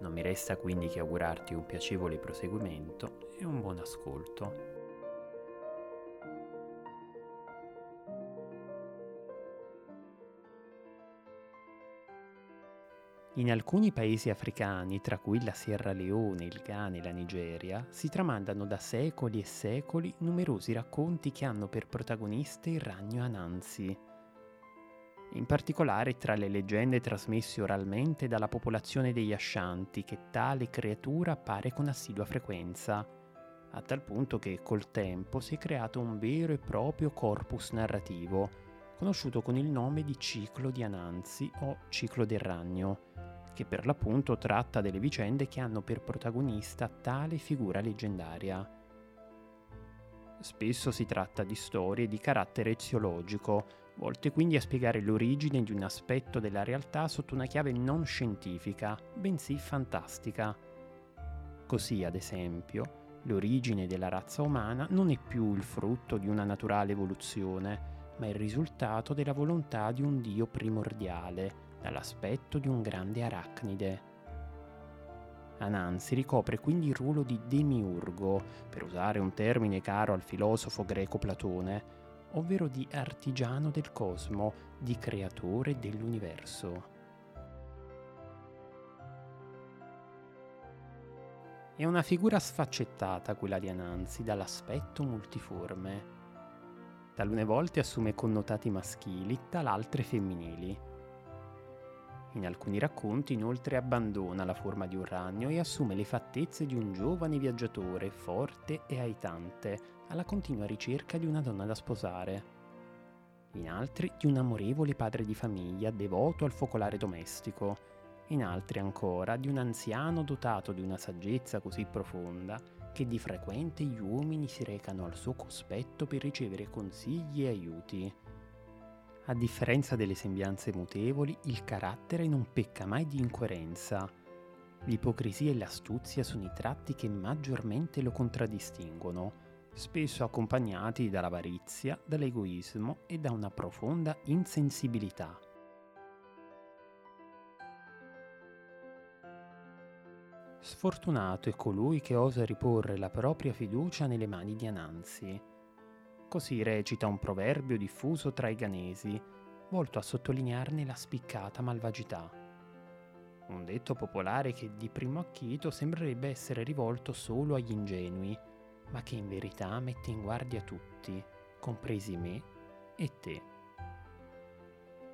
non mi resta quindi che augurarti un piacevole proseguimento e un buon ascolto. In alcuni paesi africani, tra cui la Sierra Leone, il Ghana e la Nigeria, si tramandano da secoli e secoli numerosi racconti che hanno per protagonista il ragno Anansi, in particolare tra le leggende trasmesse oralmente dalla popolazione degli Ashanti che tale creatura appare con assidua frequenza, a tal punto che col tempo si è creato un vero e proprio corpus narrativo, conosciuto con il nome di ciclo di Ananzi o ciclo del ragno, che per l'appunto tratta delle vicende che hanno per protagonista tale figura leggendaria. Spesso si tratta di storie di carattere eziologico, volte quindi a spiegare l'origine di un aspetto della realtà sotto una chiave non scientifica, bensì fantastica. Così, ad esempio, l'origine della razza umana non è più il frutto di una naturale evoluzione, ma il risultato della volontà di un dio primordiale, dall'aspetto di un grande arachnide. Anansi ricopre quindi il ruolo di demiurgo, per usare un termine caro al filosofo greco Platone, ovvero di artigiano del cosmo, di creatore dell'universo. È una figura sfaccettata quella di Anansi dall'aspetto multiforme. Talune volte assume connotati maschili, talaltre femminili. In alcuni racconti inoltre abbandona la forma di un ragno e assume le fattezze di un giovane viaggiatore forte e aitante, alla continua ricerca di una donna da sposare. In altri di un amorevole padre di famiglia devoto al focolare domestico. In altri ancora di un anziano dotato di una saggezza così profonda che di frequente gli uomini si recano al suo cospetto per ricevere consigli e aiuti. A differenza delle sembianze mutevoli, il carattere non pecca mai di incoerenza. L'ipocrisia e l'astuzia sono i tratti che maggiormente lo contraddistinguono spesso accompagnati dall'avarizia, dall'egoismo e da una profonda insensibilità. Sfortunato è colui che osa riporre la propria fiducia nelle mani di Anansi. Così recita un proverbio diffuso tra i ganesi, volto a sottolinearne la spiccata malvagità. Un detto popolare che di primo acchito sembrerebbe essere rivolto solo agli ingenui, ma che in verità mette in guardia tutti, compresi me e te.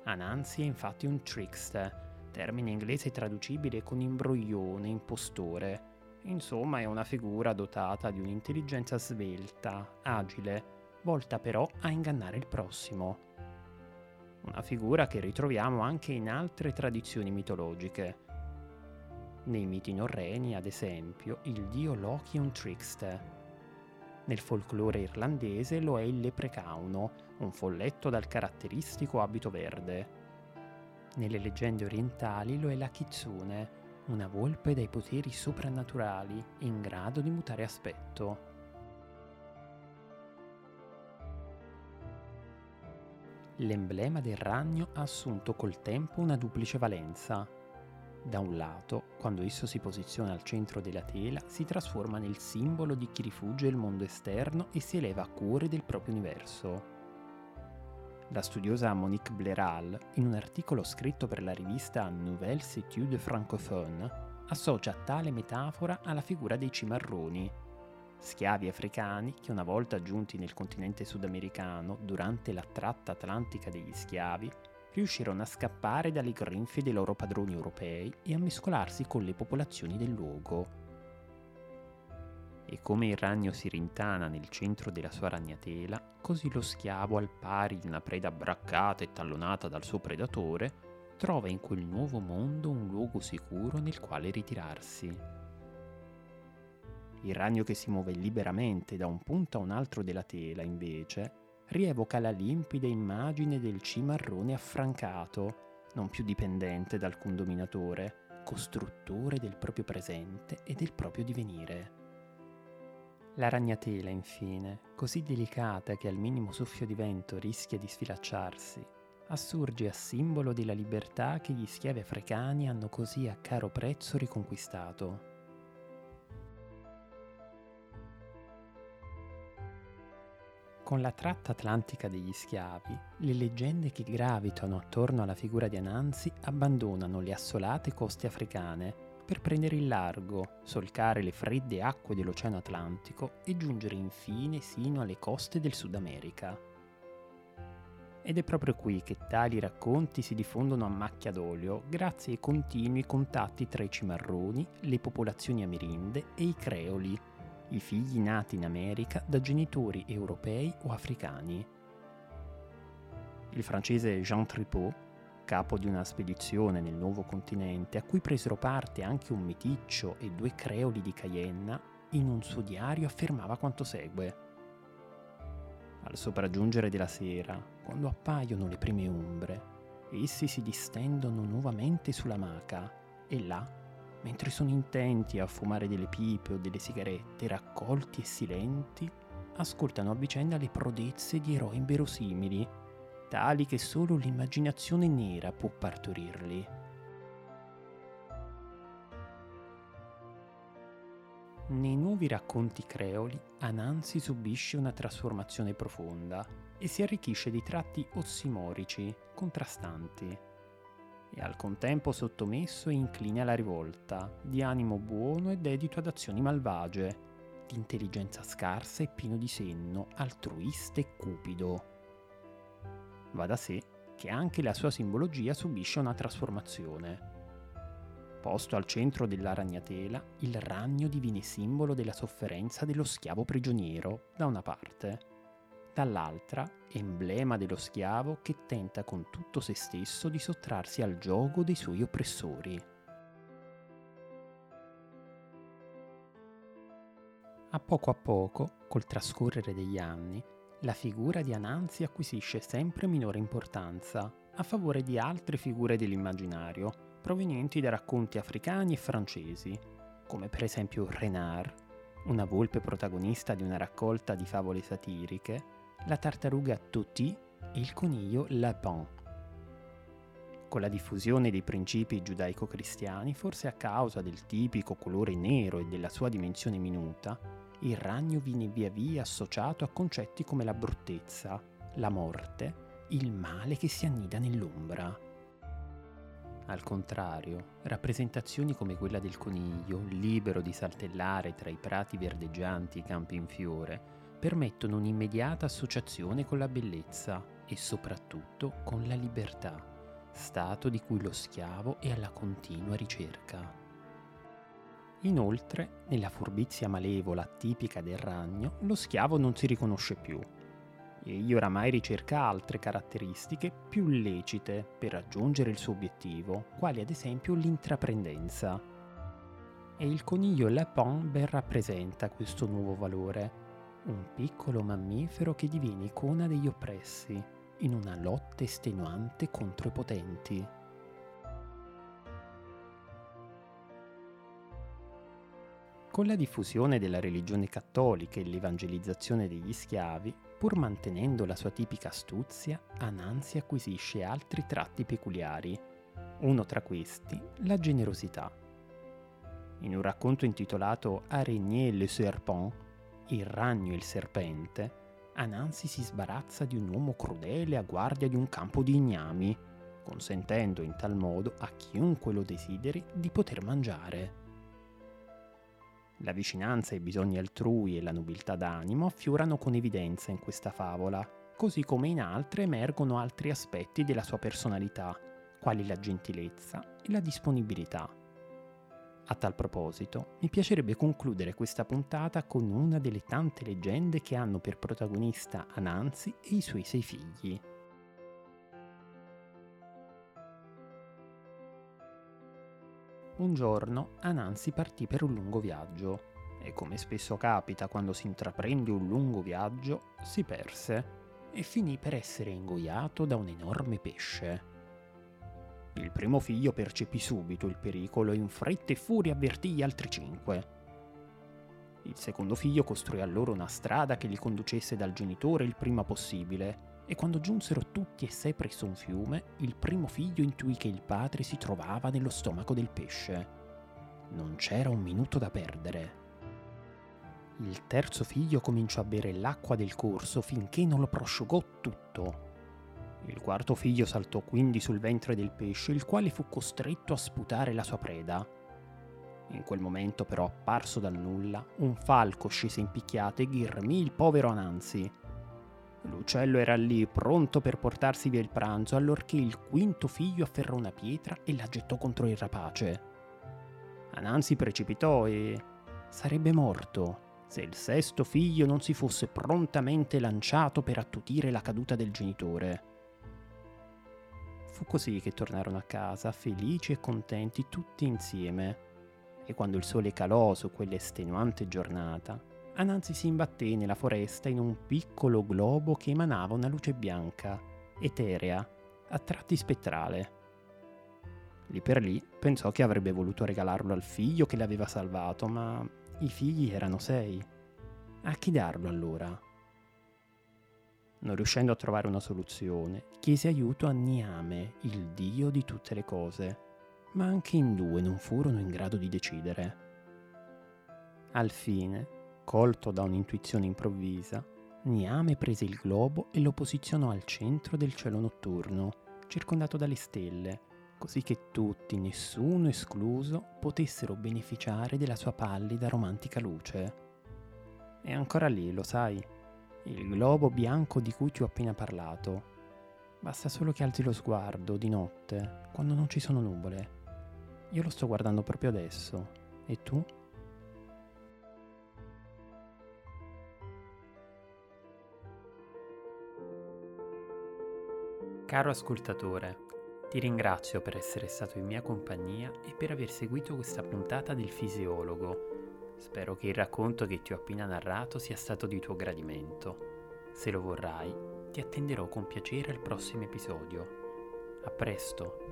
Anansi è infatti un trickster, termine inglese traducibile con imbroglione, impostore. Insomma è una figura dotata di un'intelligenza svelta, agile, volta però a ingannare il prossimo. Una figura che ritroviamo anche in altre tradizioni mitologiche. Nei miti norreni, ad esempio, il dio Loki è un trickster, nel folklore irlandese lo è il leprecauno, un folletto dal caratteristico abito verde. Nelle leggende orientali lo è la kitsune, una volpe dai poteri soprannaturali in grado di mutare aspetto. L'emblema del ragno ha assunto col tempo una duplice valenza. Da un lato, quando esso si posiziona al centro della tela, si trasforma nel simbolo di chi rifugge il mondo esterno e si eleva a cuore del proprio universo. La studiosa Monique Blairal, in un articolo scritto per la rivista Nouvelles Études Francophones, associa tale metafora alla figura dei cimarroni, schiavi africani che una volta giunti nel continente sudamericano durante la tratta atlantica degli schiavi riuscirono a scappare dalle grinfie dei loro padroni europei e a mescolarsi con le popolazioni del luogo. E come il ragno si rintana nel centro della sua ragnatela, così lo schiavo, al pari di una preda braccata e tallonata dal suo predatore, trova in quel nuovo mondo un luogo sicuro nel quale ritirarsi. Il ragno che si muove liberamente da un punto a un altro della tela, invece, rievoca la limpida immagine del cimarrone affrancato, non più dipendente da alcun dominatore, costruttore del proprio presente e del proprio divenire. La ragnatela, infine, così delicata che al minimo soffio di vento rischia di sfilacciarsi, assurge a simbolo della libertà che gli schiavi africani hanno così a caro prezzo riconquistato. Con la tratta atlantica degli schiavi, le leggende che gravitano attorno alla figura di Anansi abbandonano le assolate coste africane per prendere il largo, solcare le fredde acque dell'Oceano Atlantico e giungere infine sino alle coste del Sud America. Ed è proprio qui che tali racconti si diffondono a macchia d'olio grazie ai continui contatti tra i cimarroni, le popolazioni amerinde e i creoli, i figli nati in America da genitori europei o africani. Il francese Jean Tripot, capo di una spedizione nel nuovo continente a cui presero parte anche un meticcio e due creoli di Cayenna, in un suo diario affermava quanto segue. Al sopraggiungere della sera, quando appaiono le prime ombre, essi si distendono nuovamente sulla maca e là mentre sono intenti a fumare delle pipe o delle sigarette, raccolti e silenti, ascoltano a vicenda le prodezze di eroi inverosimili, tali che solo l'immaginazione nera può partorirli. Nei nuovi racconti creoli, Anansi subisce una trasformazione profonda e si arricchisce di tratti ossimorici, contrastanti e al contempo sottomesso e incline alla rivolta, di animo buono e dedito ad azioni malvagie, di intelligenza scarsa e pieno di senno, altruista e cupido. Va da sé che anche la sua simbologia subisce una trasformazione. Posto al centro della ragnatela, il ragno diviene simbolo della sofferenza dello schiavo prigioniero, da una parte, dall'altra emblema dello schiavo che tenta con tutto se stesso di sottrarsi al gioco dei suoi oppressori. A poco a poco, col trascorrere degli anni, la figura di Ananzi acquisisce sempre minore importanza a favore di altre figure dell'immaginario provenienti da racconti africani e francesi, come per esempio Renard, una volpe protagonista di una raccolta di favole satiriche, la tartaruga Toti e il coniglio Lapin. Con la diffusione dei principi giudaico-cristiani, forse a causa del tipico colore nero e della sua dimensione minuta, il ragno viene via via associato a concetti come la bruttezza, la morte, il male che si annida nell'ombra. Al contrario, rappresentazioni come quella del coniglio, libero di saltellare tra i prati verdeggianti e i campi in fiore, permettono un'immediata associazione con la bellezza e soprattutto con la libertà, stato di cui lo schiavo è alla continua ricerca. Inoltre, nella furbizia malevola tipica del ragno, lo schiavo non si riconosce più. Egli oramai ricerca altre caratteristiche più lecite per raggiungere il suo obiettivo, quali ad esempio l'intraprendenza. E il coniglio Lapin ben rappresenta questo nuovo valore, un piccolo mammifero che diviene icona degli oppressi in una lotta estenuante contro i potenti. Con la diffusione della religione cattolica e l'evangelizzazione degli schiavi, pur mantenendo la sua tipica astuzia, Anansi acquisisce altri tratti peculiari. Uno tra questi, la generosità. In un racconto intitolato Araignée le Serpent, il ragno e il serpente, Anansi si sbarazza di un uomo crudele a guardia di un campo di ignami, consentendo in tal modo a chiunque lo desideri di poter mangiare. La vicinanza ai bisogni altrui e la nobiltà d'animo affiorano con evidenza in questa favola, così come in altre emergono altri aspetti della sua personalità, quali la gentilezza e la disponibilità. A tal proposito, mi piacerebbe concludere questa puntata con una delle tante leggende che hanno per protagonista Anansi e i suoi sei figli. Un giorno Anansi partì per un lungo viaggio. e come spesso capita quando si intraprende un lungo viaggio, si perse e finì per essere ingoiato da un enorme pesce. Il primo figlio percepì subito il pericolo e in fretta e furia avvertì gli altri cinque. Il secondo figlio costruì allora una strada che li conducesse dal genitore il prima possibile e quando giunsero tutti e sei presso un fiume, il primo figlio intuì che il padre si trovava nello stomaco del pesce. Non c'era un minuto da perdere. Il terzo figlio cominciò a bere l'acqua del corso finché non lo prosciugò tutto. Il quarto figlio saltò quindi sul ventre del pesce, il quale fu costretto a sputare la sua preda. In quel momento però, apparso dal nulla, un falco scese in picchiata e ghirmì il povero Anansi. L'uccello era lì, pronto per portarsi via il pranzo, allorché il quinto figlio afferrò una pietra e la gettò contro il rapace. Anansi precipitò e sarebbe morto se il sesto figlio non si fosse prontamente lanciato per attutire la caduta del genitore. Fu così che tornarono a casa, felici e contenti tutti insieme, e quando il sole calò su quell'estenuante giornata, Ananzi si imbatté nella foresta in un piccolo globo che emanava una luce bianca, eterea, a tratti spettrale. Lì per lì pensò che avrebbe voluto regalarlo al figlio che l'aveva salvato, ma i figli erano sei. A chi darlo allora? Non riuscendo a trovare una soluzione, chiese aiuto a Niame, il dio di tutte le cose, ma anche in due non furono in grado di decidere. Al fine, colto da un'intuizione improvvisa, Niame prese il globo e lo posizionò al centro del cielo notturno, circondato dalle stelle, così che tutti, nessuno escluso, potessero beneficiare della sua pallida romantica luce. È ancora lì, lo sai, il globo bianco di cui ti ho appena parlato. Basta solo che alzi lo sguardo di notte, quando non ci sono nuvole. Io lo sto guardando proprio adesso. E tu? Caro ascoltatore, ti ringrazio per essere stato in mia compagnia e per aver seguito questa puntata del fisiologo. Spero che il racconto che ti ho appena narrato sia stato di tuo gradimento. Se lo vorrai, ti attenderò con piacere al prossimo episodio. A presto!